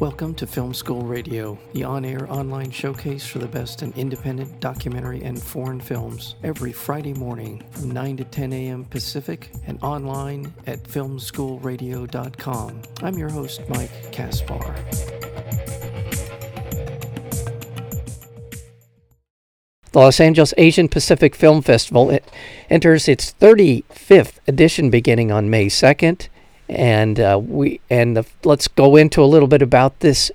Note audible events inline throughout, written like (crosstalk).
Welcome to Film School Radio, the on air online showcase for the best in independent documentary and foreign films, every Friday morning from 9 to 10 a.m. Pacific and online at filmschoolradio.com. I'm your host, Mike Kaspar. The Los Angeles Asian Pacific Film Festival it enters its 35th edition beginning on May 2nd and uh, we and the, let's go into a little bit about this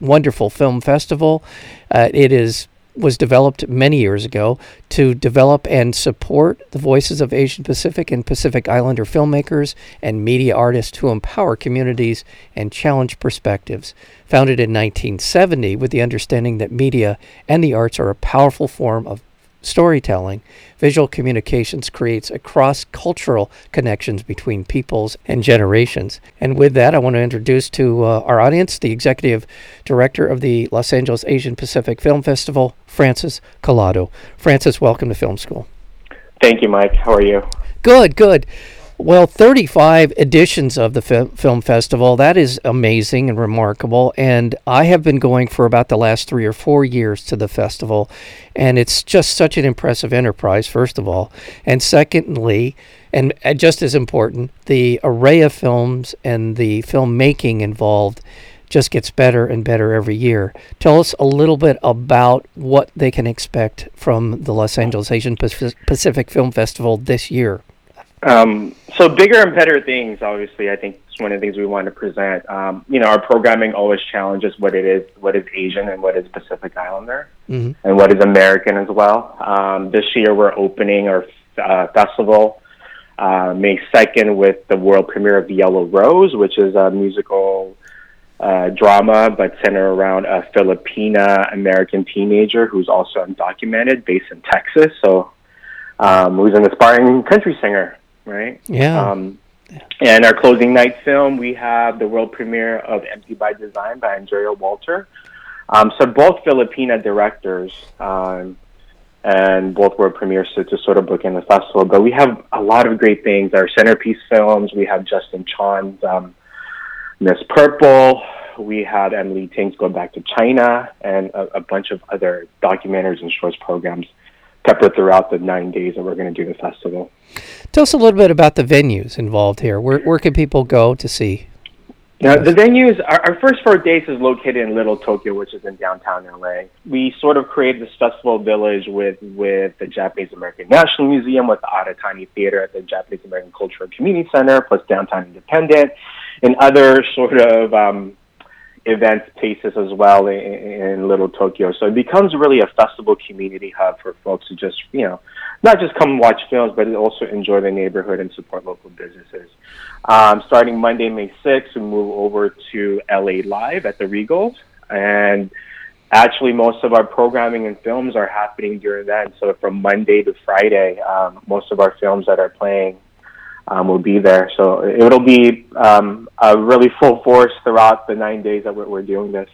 wonderful film festival. Uh, it is was developed many years ago to develop and support the voices of Asian Pacific and Pacific Islander filmmakers and media artists who empower communities and challenge perspectives. Founded in 1970 with the understanding that media and the arts are a powerful form of storytelling, visual communications creates a cross cultural connections between peoples and generations. And with that, I want to introduce to uh, our audience the executive director of the Los Angeles Asian Pacific Film Festival, Francis Cullado. Francis, welcome to Film School. Thank you, Mike. How are you? Good, good. Well, 35 editions of the film festival. That is amazing and remarkable. And I have been going for about the last three or four years to the festival. And it's just such an impressive enterprise, first of all. And secondly, and uh, just as important, the array of films and the filmmaking involved just gets better and better every year. Tell us a little bit about what they can expect from the Los Angeles Asian Pacific Film Festival this year. Um, so bigger and better things, obviously, I think is one of the things we want to present. Um, you know, our programming always challenges what it is, what is Asian and what is Pacific Islander, mm-hmm. and what is American as well. Um, this year, we're opening our uh, festival uh, May second with the world premiere of the Yellow Rose, which is a musical uh, drama, but centered around a Filipina American teenager who's also undocumented, based in Texas. So, um, who's an aspiring country singer right? Yeah. Um, and our closing night film, we have the world premiere of Empty by Design by Andrea Walter. Um, so both Filipina directors, um, and both world premieres to, to sort of book in the festival. But we have a lot of great things. Our centerpiece films, we have Justin Chon's um, Miss Purple. We have Emily Ting's Go Back to China, and a, a bunch of other documentaries and shorts programs peppered throughout the nine days that we're going to do the festival. Tell us a little bit about the venues involved here. Where, where can people go to see? Now, the venues, our, our first four days is located in Little Tokyo, which is in downtown LA. We sort of created this festival village with, with the Japanese American National Museum, with the Aratani Theater at the Japanese American Cultural Community Center, plus Downtown Independent, and other sort of um, event places as well in, in Little Tokyo. So it becomes really a festival community hub for folks to just, you know, not just come watch films, but also enjoy the neighborhood and support local businesses. Um, starting Monday, May 6th, we move over to LA Live at the Regal. And actually, most of our programming and films are happening during that. So from Monday to Friday, um, most of our films that are playing um, will be there. So it'll be um, a really full force throughout the nine days that we're, we're doing this.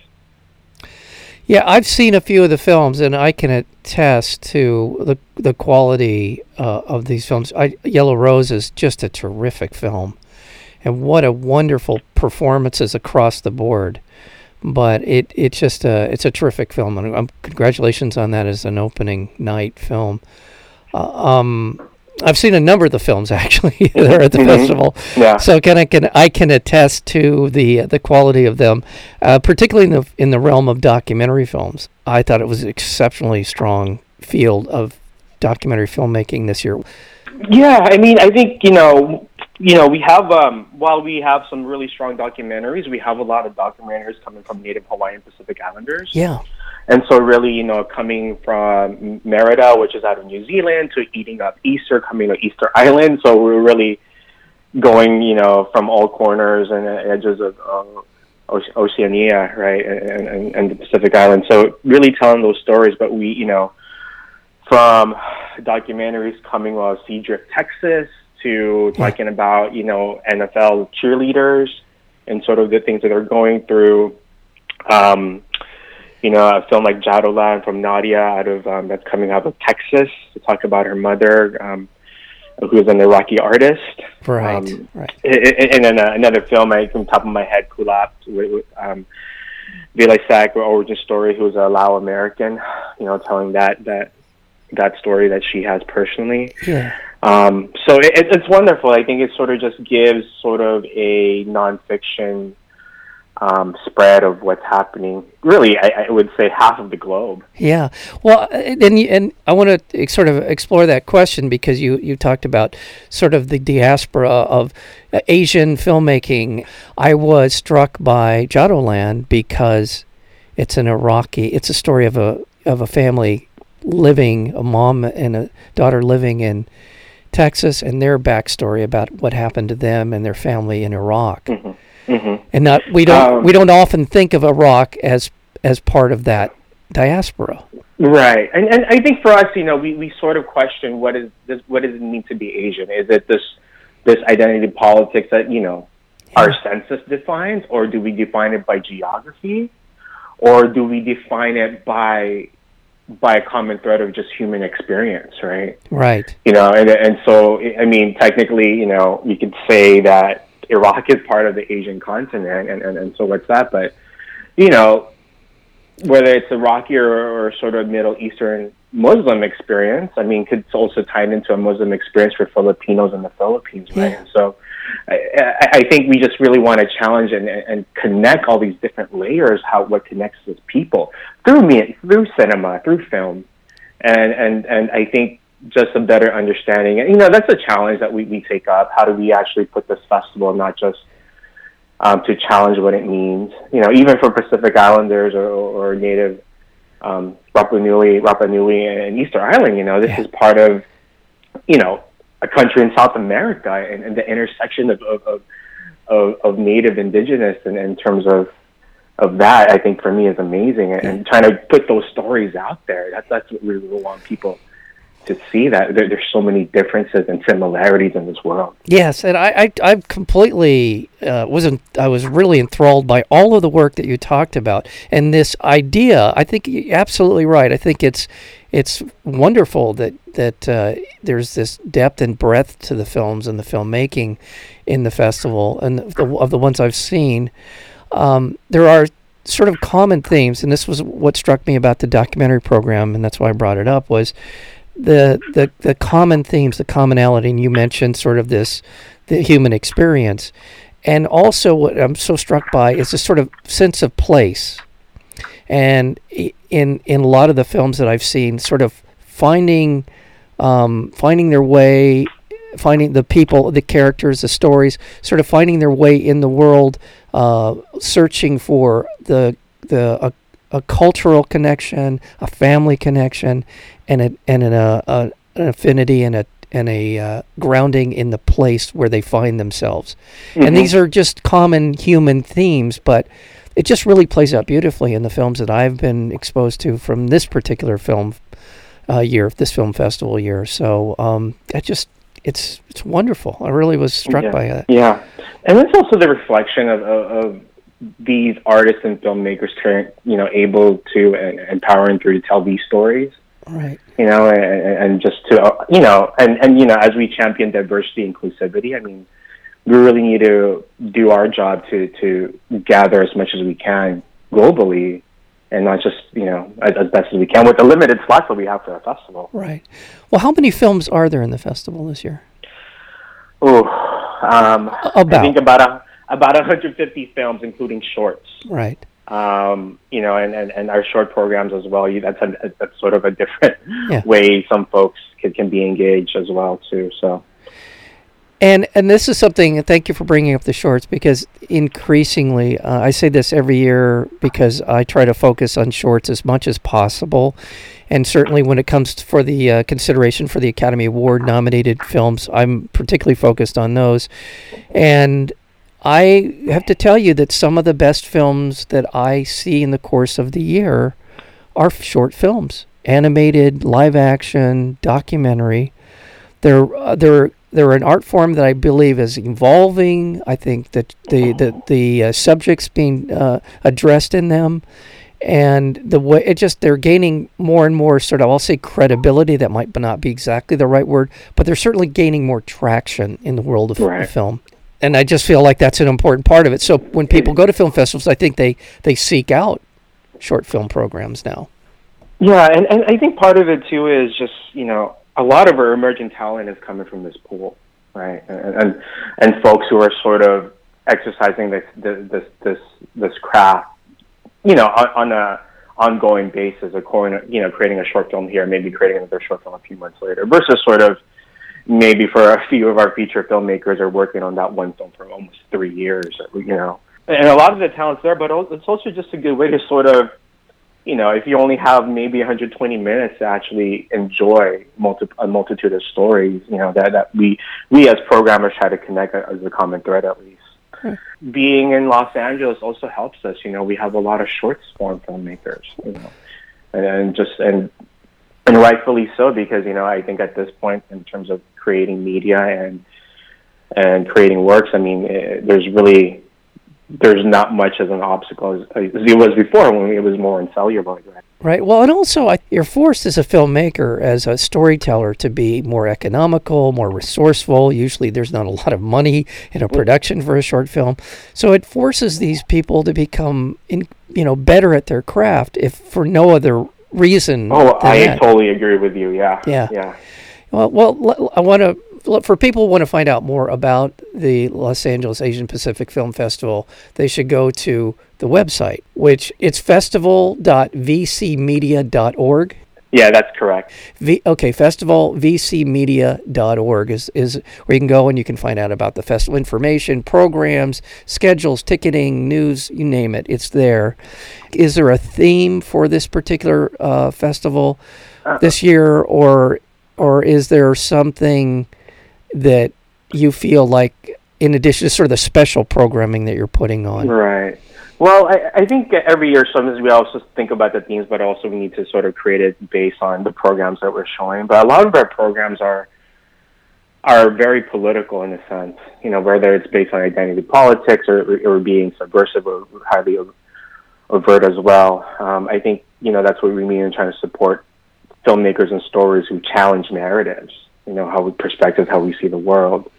Yeah, I've seen a few of the films, and I can attest to the the quality uh, of these films. I, Yellow Rose is just a terrific film, and what a wonderful performances across the board. But it it's just a it's a terrific film, and um, congratulations on that as an opening night film. Uh, um, I've seen a number of the films (laughs) actually there at the mm-hmm. festival. Yeah. So can I can I can attest to the the quality of them, uh, particularly in the in the realm of documentary films. I thought it was an exceptionally strong field of documentary filmmaking this year. Yeah, I mean, I think you know, you know, we have um, while we have some really strong documentaries, we have a lot of documentaries coming from Native Hawaiian Pacific Islanders. Yeah. And so, really, you know, coming from Merata, which is out of New Zealand, to eating up Easter, coming to Easter Island. So we're really going, you know, from all corners and edges of uh, Oceania, right, and, and, and the Pacific Islands. So really telling those stories. But we, you know, from documentaries coming out of Seadrift, Texas, to talking about, you know, NFL cheerleaders and sort of the things that they're going through. Um, you know, a film like Jaddoland from Nadia out of um, that's coming out of Texas to talk about her mother um, who's an Iraqi artist. Right, Um, right. And then uh, another film, I from top of my head, Kulap, with, um, Vilay origin story, who's a Lao American, you know, telling that that that story that she has personally. Yeah. Um, so it- it's wonderful. I think it sort of just gives sort of a nonfiction um, spread of what's happening. Really, I, I would say half of the globe. Yeah. Well, and and, and I want to sort of explore that question because you you talked about sort of the diaspora of uh, Asian filmmaking. I was struck by Jaddoland because it's an Iraqi. It's a story of a of a family living, a mom and a daughter living in Texas, and their backstory about what happened to them and their family in Iraq. Hmm And not we don't Um, we don't often think of Iraq as as part of that diaspora. Right, and and I think for us, you know, we, we sort of question what is this, what does it mean to be Asian? Is it this this identity politics that you know our census defines, or do we define it by geography, or do we define it by by a common thread of just human experience, right? Right. You know, and and so I mean, technically, you know, you could say that Iraq is part of the Asian continent, and and, and so what's that? But you know, whether it's Iraqi or, or sort of Middle Eastern Muslim experience, I mean, could also tie into a Muslim experience for Filipinos in the Philippines, right? Yeah. And so, I, I I think we just really want to challenge and, and connect all these different layers, how what connects with people through me, through cinema, through film, and and and I think just a better understanding. And you know, that's a challenge that we, we take up. How do we actually put this festival not just um, to challenge what it means? You know, even for Pacific Islanders or, or Native um, Rapa Nui, Rapa Nui, and Easter Island. You know, this Yeah. is part of you know a country in South America and, and the intersection of of, of, of, of Native Indigenous and in terms of of that, I think for me is amazing, and, and trying to put those stories out there. That's that's what we really want people to see. That there, there's so many differences and similarities in this world. Yes, and I, I, I completely uh, wasn't. I was really enthralled by all of the work that you talked about, and this idea. I think you're absolutely right. I think it's it's wonderful that that uh, there's this depth and breadth to the films and the filmmaking in the festival, and the, of the ones I've seen. Um, there are sort of common themes, and this was what struck me about the documentary program, and that's why I brought it up. Was the the the common themes, the commonality, and you mentioned sort of this the human experience, and also what I'm so struck by is this sort of sense of place, and in in a lot of the films that I've seen, sort of finding um, finding their way, finding the people, the characters, the stories, sort of finding their way in the world, uh, searching for the the a, a cultural connection, a family connection, and a, and an, uh, uh, an affinity and a and a uh, grounding in the place where they find themselves. And these are just common human themes, but it just really plays out beautifully in the films that I've been exposed to from this particular film uh, year, this film festival year. So um, I just it's it's wonderful. I really was struck yeah. by it. Yeah, and it's also the reflection of, of, of these artists and filmmakers, turn, you know, able to empower and empowering through to tell these stories. Right. You know, and, and just to uh, you know, and and you know, as we champion diversity, inclusivity, I mean, we really need to do our job to to gather as much as we can globally, and not just you know as, as best as we can with the limited slots that we have for our festival. Right. Well, how many films are there in the festival this year? Oh, um, I About. think about a, about 150 films, including shorts. Right. Um, you know, and, and, and our short programs as well. You, that's a, that's sort of a different Yeah. (laughs) way some folks can, can be engaged as well too. So And and this is something. Thank you for bringing up the shorts because increasingly, uh, I say this every year because I try to focus on shorts as much as possible, and certainly when it comes to, for the uh, consideration for the Academy Award nominated films, I'm particularly focused on those. And I have to tell you that some of the best films that I see in the course of the year are short films, animated, live action, documentary. They're uh, they're they're an art form that I believe is evolving. I think that the the the uh, subjects being uh, addressed in them and the way it just they're gaining more and more sort of I'll say credibility that might not be exactly the right word, but they're certainly gaining more traction in the world of Right. film. And I just feel like that's an important part of it. So when people go to film festivals, I think they they seek out short film programs now. Yeah, and, and I think part of it too is just you know a lot of our emerging talent is coming from this pool, right? And and, and folks who are sort of exercising this this this this craft, you know, on, on a ongoing basis, according you know, creating a short film here, maybe creating another short film a few months later, versus sort of maybe for a few of our feature filmmakers are working on that one film for almost three years, you know. And a lot of the talent's there, but it's also just a good way to sort of you know, if you only have maybe 120 minutes to actually enjoy multi- a multitude of stories, you know, that, that we, we as programmers try to connect as a common thread at least. Hmm. Being in Los Angeles also helps us, you know, we have a lot of short form filmmakers, you know, and, and just, and, and rightfully so, because, you know, I think at this point in terms of creating media and, and creating works, I mean, eh, there's really, there's not much as an obstacle as, as it was before when it was more insoluble. Right? Right. Well, and also I, you're forced as a filmmaker, as a storyteller, to be more economical, more resourceful. Usually, there's not a lot of money in a production for a short film, so it forces these people to become, in, you know, better at their craft, if for no other reason. Oh, I that. totally agree with you. Yeah. Yeah. Yeah. Well, well, I want to for people who want to find out more about the Los Angeles Asian Pacific Film Festival. They should go to the website, which it's festival.vcmedia.org. Yeah, that's correct. V, okay, festivalvcmedia.org is, is where you can go and you can find out about the festival information, programs, schedules, ticketing, news, you name it. It's there. Is there a theme for this particular uh, festival this year, or or is there something that you feel like, in addition to sort of the special programming that you're putting on? Right. Well, I, I think every year sometimes we also think about the themes, but also we need to sort of create it based on the programs that we're showing. But a lot of our programs are are very political in a sense, you know, whether it's based on identity politics or, or being subversive or highly overt as well. Um, I think, you know, that's what we mean in trying to support filmmakers and stories who challenge narratives, you know, how we perspectives, how we see the world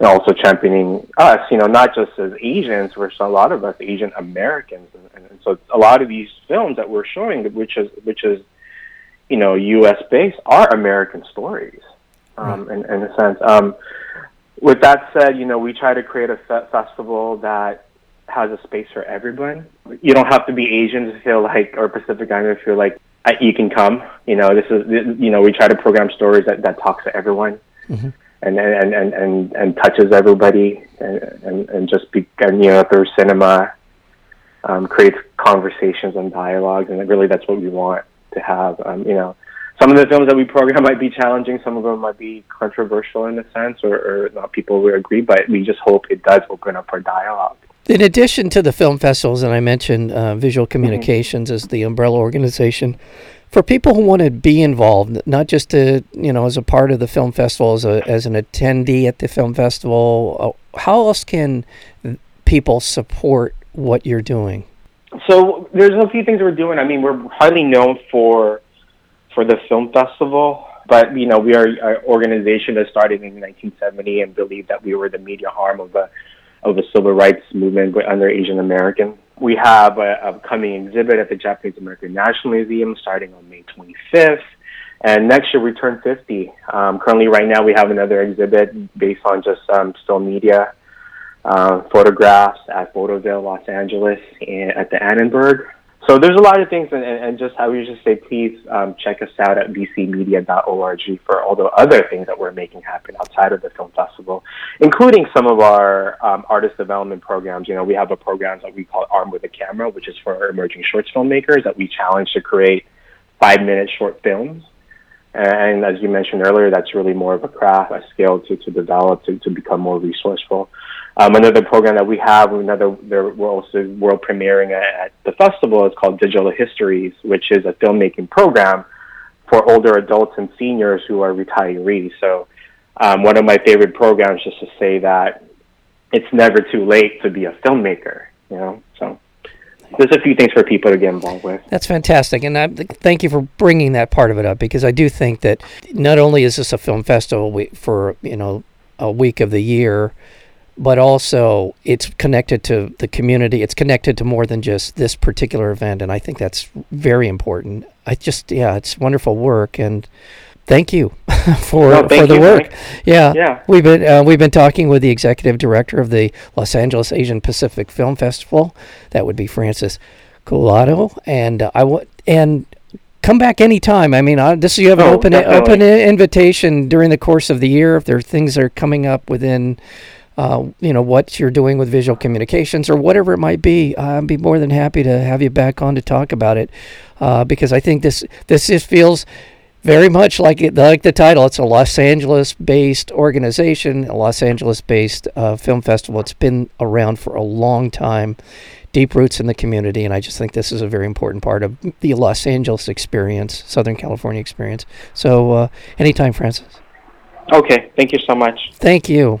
and also championing us, you know, not just as Asians, we're a lot of us Asian Americans, and, and so a lot of these films that we're showing, which is which is, you know, U.S. based, are American stories, um, in, in a sense. Um, with that said, you know, we try to create a fe- festival that has a space for everyone. You don't have to be Asian to feel like, or Pacific Islander to feel like you can come. You know, this is, you know, we try to program stories that that talks to everyone and and and and, and touches everybody and, and and just be you know through cinema um, creates conversations and dialogues and really that's what we want to have um, you know. Some of the films that we program (laughs) might be challenging some of them might be controversial in a sense or, or not people will agree but we just hope it does open up our dialogue. In addition to the film festivals, and I mentioned uh, Visual Communications as the umbrella organization, for people who want to be involved, not just to you know as a part of the film festival, as a as an attendee at the film festival, uh, how else can people support what you're doing? So there's a few things we're doing. I mean, we're highly known for for the film festival, but you know, we are an organization that started in 1970 and believed that we were the media arm of the of the civil rights movement under Asian American. We have a upcoming exhibit at the Japanese American National Museum starting on May 25th. And next year we turn 50. Um, currently, right now, we have another exhibit based on just um, still media uh, photographs at Photoville, Los Angeles, and at the Annenberg. So there's a lot of things, and, and, just I would just say, please um, check us out at vcmedia.org for all the other things that we're making happen outside of the film festival, including some of our um, artist development programs. You know, we have a program that we call Armed with a Camera, which is for emerging shorts filmmakers that we challenge to create five-minute short films. And as you mentioned earlier, that's really more of a craft, a skill to, to develop, to, to become more resourceful. Um, another program that we have, another we're also world premiering at, festival is called Digital Histories, which is a filmmaking program for older adults and seniors who are retirees. So um, one of my favorite programs, just to say that it's never too late to be a filmmaker. You know, so there's a few things for people to get involved with. That's fantastic, and I thank you for bringing that part of it up because I do think that not only is this a film festival for you know a week of the year, but also it's connected to the community. It's connected to more than just this particular event, and I think that's very important. I just yeah, it's wonderful work and thank you (laughs) for No, thank for the you, work. Mike. Yeah, Yeah. We've been uh, we've been talking with the executive director of the Los Angeles Asian Pacific Film Festival. That would be Francis Cullado, and uh, I would and come back anytime. I mean, I, this you have an Oh, open definitely. open invitation during the course of the year if there are things that are coming up within. Uh, you know what you're doing with visual communications or whatever it might be. I'd be more than happy to have you back on to talk about it uh, because I think this this just feels very much like it, like the title. It's a Los Angeles-based organization, a Los Angeles-based uh, film festival. It's been around for a long time, deep roots in the community, and I just think this is a very important part of the Los Angeles experience, Southern California experience. So, uh, anytime, Francis. Okay, thank you so much. Thank you.